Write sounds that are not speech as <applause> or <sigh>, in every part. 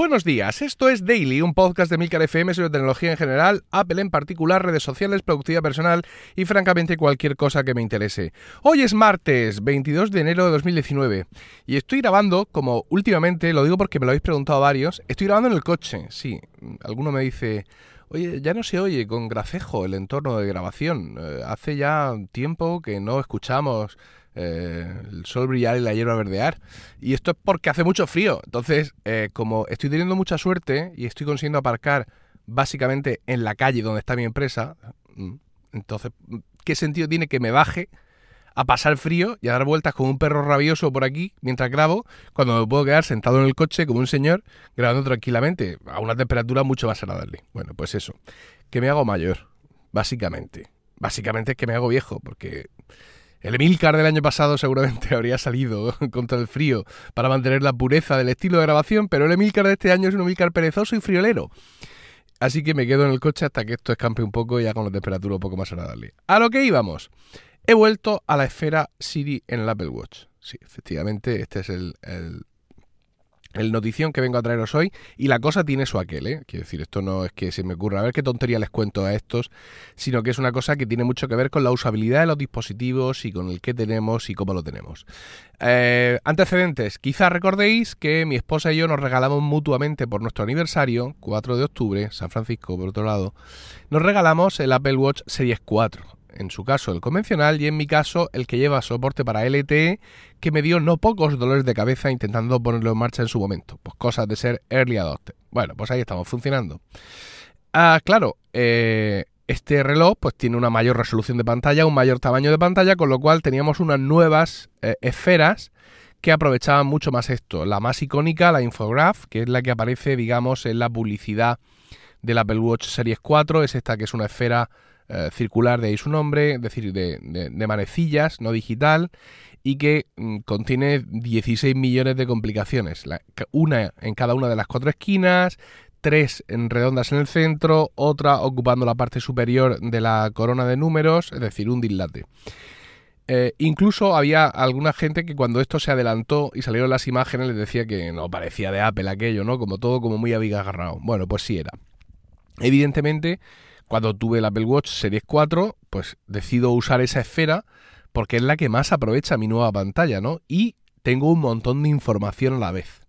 Buenos días, esto es Daily, un podcast de Milcar FM sobre tecnología en general, Apple en particular, redes sociales, productividad personal y francamente cualquier cosa que me interese. Hoy es martes, 22 de enero de 2019 y estoy grabando, como últimamente, lo digo porque me lo habéis preguntado varios, estoy grabando en el coche, sí, alguno me dice... Oye, ya no se oye con gracejo el entorno de grabación. Eh, hace ya tiempo que no escuchamos eh, el sol brillar y la hierba verdear. Y esto es porque hace mucho frío. Entonces, eh, como estoy teniendo mucha suerte y estoy consiguiendo aparcar básicamente en la calle donde está mi empresa, mm, entonces, ¿qué sentido tiene que me baje a pasar frío y a dar vueltas con un perro rabioso por aquí mientras grabo, cuando me puedo quedar sentado en el coche como un señor grabando tranquilamente a una temperatura mucho más agradable? Bueno, pues eso, que me hago mayor, básicamente. Básicamente es que me hago viejo, porque el Emilcar del año pasado seguramente <laughs> habría salido <laughs> contra el frío para mantener la pureza del estilo de grabación, pero el Emilcar de este año es un Emilcar perezoso y friolero. Así que me quedo en el coche hasta que esto escampe un poco y ya con la temperatura un poco más agradable. A lo que íbamos. He vuelto a la esfera Siri en el Apple Watch. Sí, efectivamente, este es el, el notición que vengo a traeros hoy y la cosa tiene su aquel, ¿eh? Quiero decir, esto no es que se me ocurra a ver qué tontería les cuento a estos, sino que es una cosa que tiene mucho que ver con la usabilidad de los dispositivos y con el que tenemos y cómo lo tenemos. Eh, antecedentes, quizá recordéis que mi esposa y yo nos regalamos mutuamente por nuestro aniversario, 4 de octubre, San Francisco por otro lado, nos regalamos el Apple Watch Series 4 en su caso el convencional y en mi caso el que lleva soporte para LTE que me dio no pocos dolores de cabeza intentando ponerlo en marcha en su momento. Pues cosas de ser early adopter. Bueno, pues ahí estamos funcionando. Ah, claro, eh, este reloj pues tiene una mayor resolución de pantalla, un mayor tamaño de pantalla, con lo cual teníamos unas nuevas eh, esferas que aprovechaban mucho más esto. La más icónica, la Infograph, que es la que aparece, digamos, en la publicidad del Apple Watch Series 4, es esta que es una esfera eh, circular, de ahí su nombre, es decir, de, manecillas, no digital, y que mm, contiene 16 millones de complicaciones, una en cada una de las cuatro esquinas, tres en redondas en el centro, otra ocupando la parte superior de la corona de números, es decir, un dislate. Eh, incluso había alguna gente que cuando esto se adelantó y salieron las imágenes les decía que no parecía de Apple aquello, ¿no? Como todo como muy abigarrado. Bueno, pues sí era. Evidentemente, cuando tuve el Apple Watch Series 4, pues decido usar esa esfera porque es la que más aprovecha mi nueva pantalla, ¿no? Y tengo un montón de información a la vez.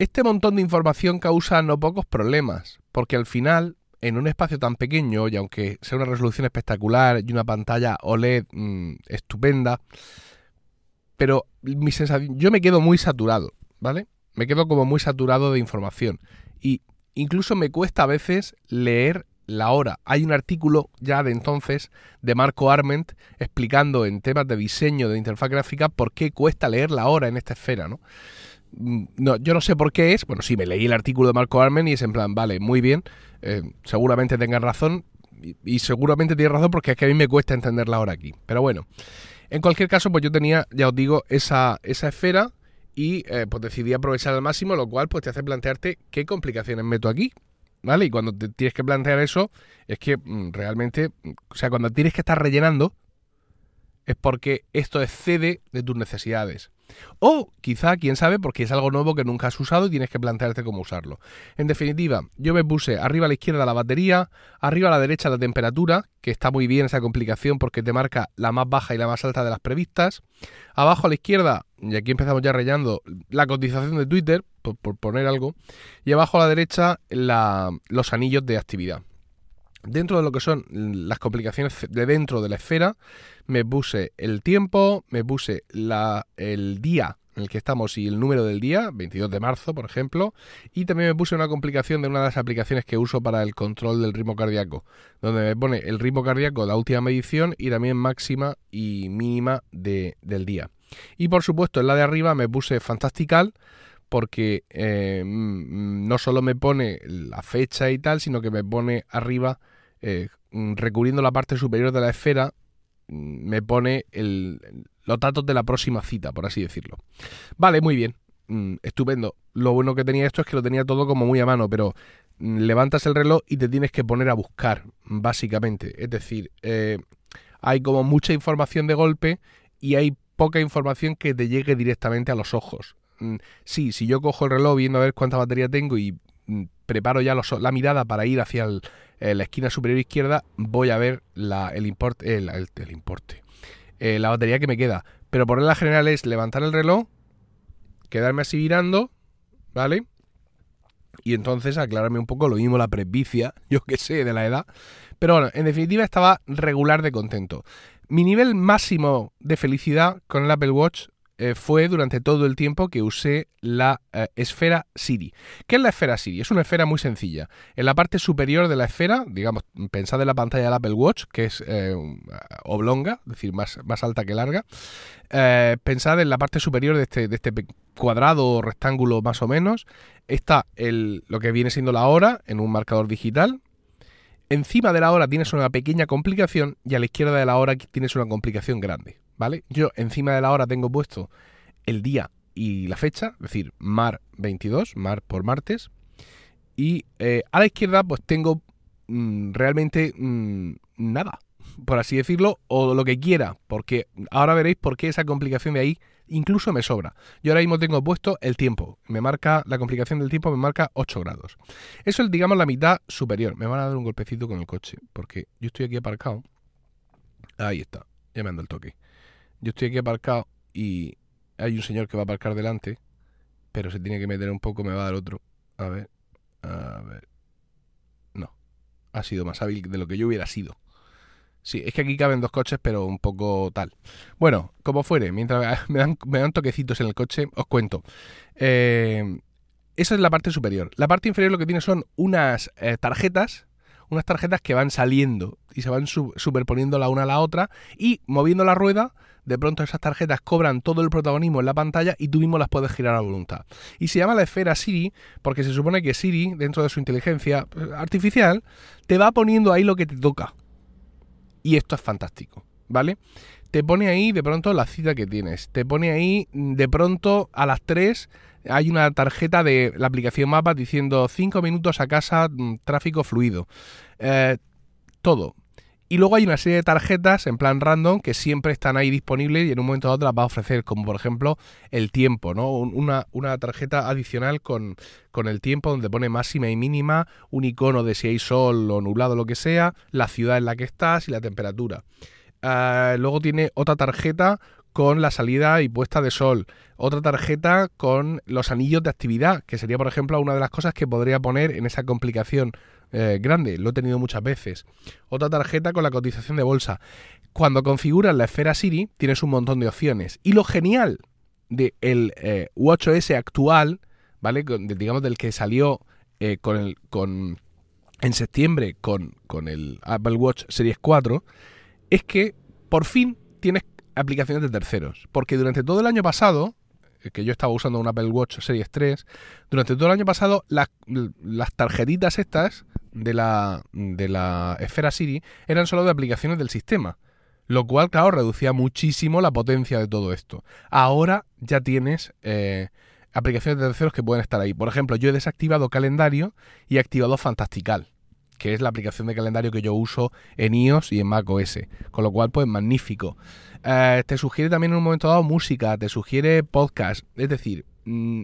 Este montón de información causa no pocos problemas, porque al final, en un espacio tan pequeño, y aunque sea una resolución espectacular y una pantalla OLED mm, estupenda, pero mi sensación, yo me quedo muy saturado, ¿vale? Me quedo como muy saturado de información. Y incluso me cuesta a veces leer la hora. Hay un artículo ya de entonces de Marco Arment explicando en temas de diseño de interfaz gráfica por qué cuesta leer la hora en esta esfera, ¿no? Mm, no, yo no sé por qué es. Bueno, sí, me leí el artículo de Marco Arment y es en plan, vale, muy bien, eh, seguramente tengan razón y, seguramente tiene razón porque es que a mí me cuesta entender la hora aquí. Pero bueno, en cualquier caso, pues yo tenía, ya os digo, esa, esa esfera y eh, pues decidí aprovechar al máximo, lo cual pues te hace plantearte qué complicaciones meto aquí. ¿Vale? Y cuando te tienes que plantear eso, es que mm, realmente, mm, o sea, cuando tienes que estar rellenando, es porque esto excede de tus necesidades. O quizá, quién sabe, porque es algo nuevo que nunca has usado y tienes que plantearte cómo usarlo. En definitiva, yo me puse arriba a la izquierda la batería, arriba a la derecha la temperatura, que está muy bien esa complicación porque te marca la más baja y la más alta de las previstas. Abajo a la izquierda, y aquí empezamos ya rellando, la cotización de Twitter, por, poner algo. Y abajo a la derecha los anillos de actividad. Dentro de lo que son las complicaciones de dentro de la esfera, me puse el tiempo, me puse el día en el que estamos y el número del día, 22 de marzo, por ejemplo, y también me puse una complicación de una de las aplicaciones que uso para el control del ritmo cardíaco, donde me pone el ritmo cardíaco la última medición y también máxima y mínima de, del día. Y por supuesto, en la de arriba me puse Fantastical, porque eh, no solo me pone la fecha y tal, sino que me pone arriba, eh, recubriendo la parte superior de la esfera, me pone el, los datos de la próxima cita, por así decirlo. Vale, muy bien. Mm, estupendo. Lo bueno que tenía esto es que lo tenía todo como muy a mano, pero mm, levantas el reloj y te tienes que poner a buscar, básicamente. Es decir, eh, hay como mucha información de golpe y hay poca información que te llegue directamente a los ojos. Mm, sí, si yo cojo el reloj viendo a ver cuánta batería tengo y mm, preparo ya la mirada para ir hacia la esquina superior izquierda, voy a ver la, el, el, importe, eh, la batería que me queda. Pero por regla general es levantar el reloj, quedarme así mirando, ¿vale? Y entonces aclararme un poco lo mismo la presbicia, <laughs> yo que sé, de la edad. Pero bueno, en definitiva estaba regular de contento. Mi nivel máximo de felicidad con el Apple Watch eh, fue durante todo el tiempo que usé la eh, esfera Siri. ¿Qué es la esfera Siri? Es una esfera muy sencilla. En la parte superior de la esfera, digamos, pensad en la pantalla del Apple Watch, que es eh, oblonga, es decir, más, más alta que larga. pensad en la parte superior de este, de este cuadrado o rectángulo más o menos. Está el, lo que viene siendo la hora en un marcador digital. Encima de la hora tienes una pequeña complicación y a la izquierda de la hora tienes una complicación grande. ¿Vale? Yo encima de la hora tengo puesto el día y la fecha, es decir, mar 22, mar por martes. Y eh, a la izquierda pues tengo mm, realmente mm, nada, por así decirlo, o lo que quiera, porque ahora veréis por qué esa complicación de ahí incluso me sobra. Yo ahora mismo tengo puesto el tiempo, me marca la complicación del tiempo, me marca 8 grados. Eso es, digamos, la mitad superior. Me van a dar un golpecito con el coche, porque yo estoy aquí aparcado. Ahí está, ya me ando el toque. Yo estoy aquí aparcado y hay un señor que va a aparcar delante, pero se tiene que meter un poco, me va a dar otro. A ver, a ver. No, ha sido más hábil de lo que yo hubiera sido. Sí, es que aquí caben dos coches, pero un poco tal. Bueno, como fuere, mientras me <laughs> dan, toquecitos en el coche, os cuento. Eh, esa es la parte superior. La parte inferior lo que tiene son unas eh, tarjetas unas tarjetas que van saliendo y se van superponiendo la una a la otra y moviendo la rueda, de pronto esas tarjetas cobran todo el protagonismo en la pantalla y tú mismo las puedes girar a voluntad. Y se llama la esfera Siri porque se supone que Siri, dentro de su inteligencia eh, artificial, te va poniendo ahí lo que te toca. Y esto es fantástico, ¿vale? Te pone ahí de pronto la cita que tienes, te pone ahí de pronto a las 3 hay una tarjeta de la aplicación Mapa diciendo 5 minutos a casa, mm, tráfico fluido. Eh, todo. Y luego hay una serie de tarjetas en plan random que siempre están ahí disponibles y en un momento dado las va a ofrecer, como por ejemplo el tiempo, ¿no? Una, una tarjeta adicional con, con, el tiempo donde pone máxima y mínima, un icono de si hay sol o nublado, lo que sea, la ciudad en la que estás y la temperatura. Eh, luego tiene otra tarjeta con la salida y puesta de sol. Otra tarjeta con los anillos de actividad, que sería, por ejemplo, una de las cosas que podría poner en esa complicación eh, grande. Lo he tenido muchas veces. Otra tarjeta con la cotización de bolsa. Cuando configuras la esfera Siri, tienes un montón de opciones. Y lo genial del de eh, WatchOS actual, ¿vale? digamos del que salió eh, con el, con, en septiembre con, con el Apple Watch Series 4, es que por fin tienes aplicaciones de terceros. Porque durante todo el año pasado, eh, que yo estaba usando un Apple Watch Series 3, durante todo el año pasado las, tarjetitas estas de la, de la esfera Siri eran solo de aplicaciones del sistema. Lo cual, claro, reducía muchísimo la potencia de todo esto. Ahora ya tienes eh, aplicaciones de terceros que pueden estar ahí. Por ejemplo, yo he desactivado calendario y he activado Fantastical que es la aplicación de calendario que yo uso en iOS y en macOS. Con lo cual, pues magnífico. Eh, te sugiere también en un momento dado música, te sugiere podcast. Es decir, mm,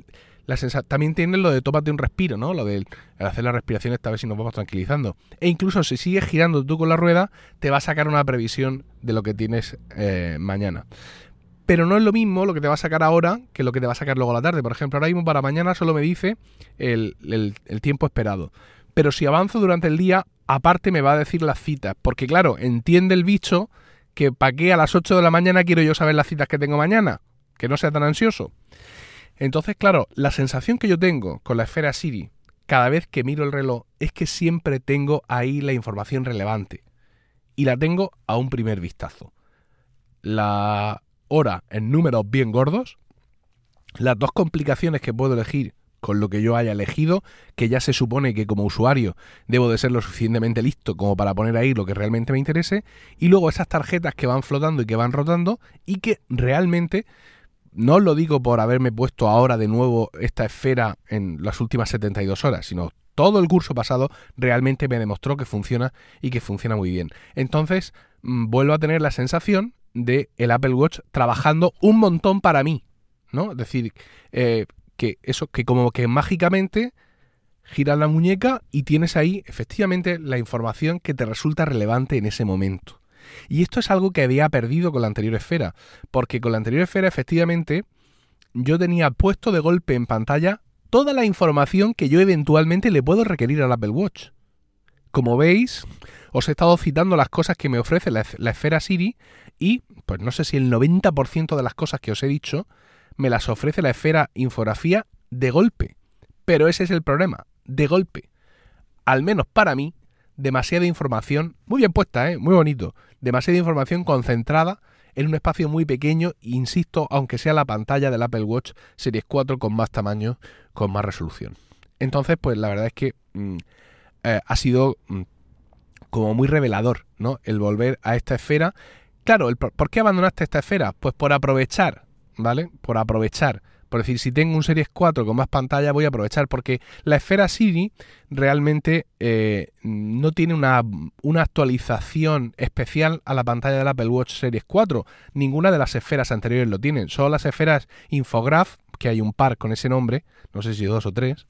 también tiene lo de tómate un respiro, ¿no? Lo de hacer la respiración esta vez si nos vamos tranquilizando. E incluso si sigues girando tú con la rueda, te va a sacar una previsión de lo que tienes eh, mañana. Pero no es lo mismo lo que te va a sacar ahora que lo que te va a sacar luego a la tarde. Por ejemplo, ahora mismo para mañana solo me dice el tiempo esperado pero si avanzo durante el día, aparte me va a decir las citas, porque claro, entiende el bicho que para qué a las 8 de la mañana quiero yo saber las citas que tengo mañana, que no sea tan ansioso. Entonces, claro, la sensación que yo tengo con la esfera Siri cada vez que miro el reloj es que siempre tengo ahí la información relevante. Y la tengo a un primer vistazo. La hora en números bien gordos, las dos complicaciones que puedo elegir con lo que yo haya elegido, que ya se supone que como usuario debo de ser lo suficientemente listo como para poner ahí lo que realmente me interese, y luego esas tarjetas que van flotando y que van rotando y que realmente, no os lo digo por haberme puesto ahora de nuevo esta esfera en las últimas 72 horas, sino todo el curso pasado realmente me demostró que funciona y que funciona muy bien. Entonces, mm, vuelvo a tener la sensación de el Apple Watch trabajando un montón para mí, ¿no? Es decir, eh, que eso, que como que mágicamente giras la muñeca y tienes ahí efectivamente la información que te resulta relevante en ese momento. Y esto es algo que había perdido con la anterior esfera, porque con la anterior esfera efectivamente yo tenía puesto de golpe en pantalla toda la información que yo eventualmente le puedo requerir al Apple Watch. Como veis, os he estado citando las cosas que me ofrece la, esfera Siri y, pues no sé si el 90% de las cosas que os he dicho me las ofrece la esfera infografía de golpe. Pero ese es el problema, de golpe. Al menos para mí, demasiada información, muy bien puesta, ¿eh? muy bonito, demasiada información concentrada en un espacio muy pequeño, insisto, aunque sea la pantalla del Apple Watch Series 4 con más tamaño, con más resolución. Entonces, pues la verdad es que mm, eh, ha sido mm, como muy revelador, ¿no? El volver a esta esfera. Claro, ¿por qué abandonaste esta esfera? Pues por aprovechar, ¿vale? Por aprovechar por decir, si tengo un Series 4 con más pantalla, voy a aprovechar, porque la esfera Siri realmente eh, no tiene una, una, actualización especial a la pantalla del Apple Watch Series 4. Ninguna de las esferas anteriores lo tienen. Solo las esferas Infograph, que hay un par con ese nombre, no sé si dos o tres,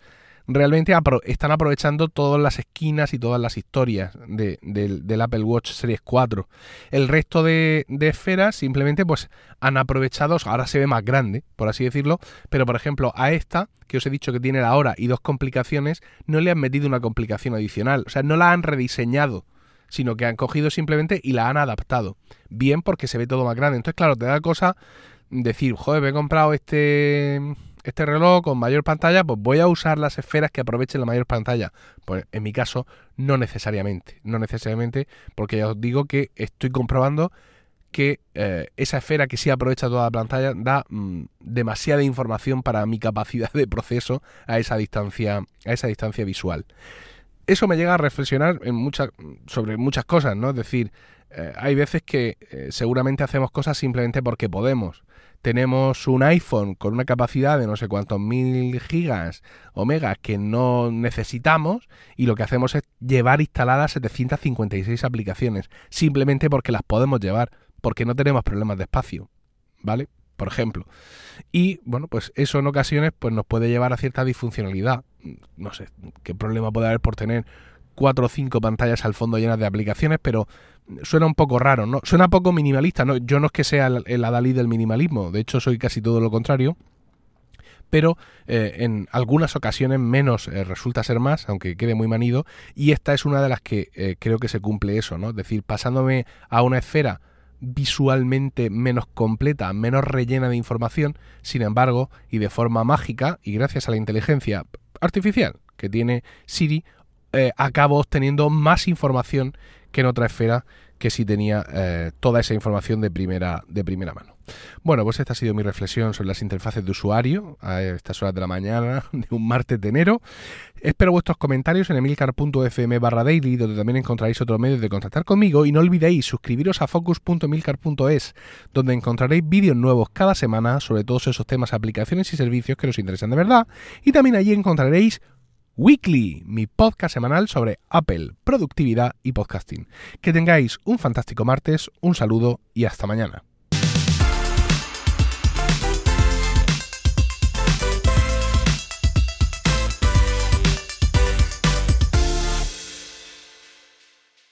realmente están aprovechando todas las esquinas y todas las historias del Apple Watch Series 4. El resto de, esferas simplemente pues han aprovechado, ahora se ve más grande, por así decirlo, pero por ejemplo a esta, que os he dicho que tiene la hora y dos complicaciones, no le han metido una complicación adicional, o sea, no la han rediseñado sino que han cogido simplemente y la han adaptado. Bien porque se ve todo más grande. Entonces, claro, te da cosa decir, joder, me he comprado este este reloj con mayor pantalla, pues voy a usar las esferas que aprovechen la mayor pantalla. Pues en mi caso, no necesariamente. No necesariamente, porque ya os digo que estoy comprobando que eh, esa esfera que sí aprovecha toda la pantalla da mm, demasiada información para mi capacidad de proceso a esa distancia, a esa distancia visual. Eso me llega a reflexionar en sobre muchas cosas, ¿no? Es decir, eh, hay veces que eh, seguramente hacemos cosas simplemente porque podemos tenemos un iPhone con una capacidad de no sé cuántos mil gigas o megas que no necesitamos y lo que hacemos es llevar instaladas 756 aplicaciones simplemente porque las podemos llevar, porque no tenemos problemas de espacio, ¿vale? Por ejemplo. Y bueno, pues eso en ocasiones pues nos puede llevar a cierta disfuncionalidad. No sé qué problema puede haber por tener cuatro o cinco pantallas al fondo llenas de aplicaciones, pero suena un poco raro, ¿no? Suena poco minimalista, ¿no? Yo no es que sea el, adalí del minimalismo, de hecho soy casi todo lo contrario, pero eh, en algunas ocasiones menos eh, resulta ser más, aunque quede muy manido, y esta es una de las que eh, creo que se cumple eso, ¿no? Es decir, pasándome a una esfera visualmente menos completa, menos rellena de información, sin embargo, y de forma mágica, y gracias a la inteligencia artificial que tiene Siri, acabo obteniendo más información que en otra esfera que sí tenía eh, toda esa información de primera, de primera mano. Bueno, pues esta ha sido mi reflexión sobre las interfaces de usuario a estas horas de la mañana <laughs> de un martes de enero. Espero vuestros comentarios en emilcar.fm barra daily, donde también encontraréis otros medios de contactar conmigo. Y no olvidéis suscribiros a focus.emilcar.es, donde encontraréis vídeos nuevos cada semana sobre todos esos temas, aplicaciones y servicios que nos interesan de verdad. Y también allí encontraréis Weekly, mi podcast semanal sobre Apple, productividad y podcasting. Que tengáis un fantástico martes, un saludo y hasta mañana.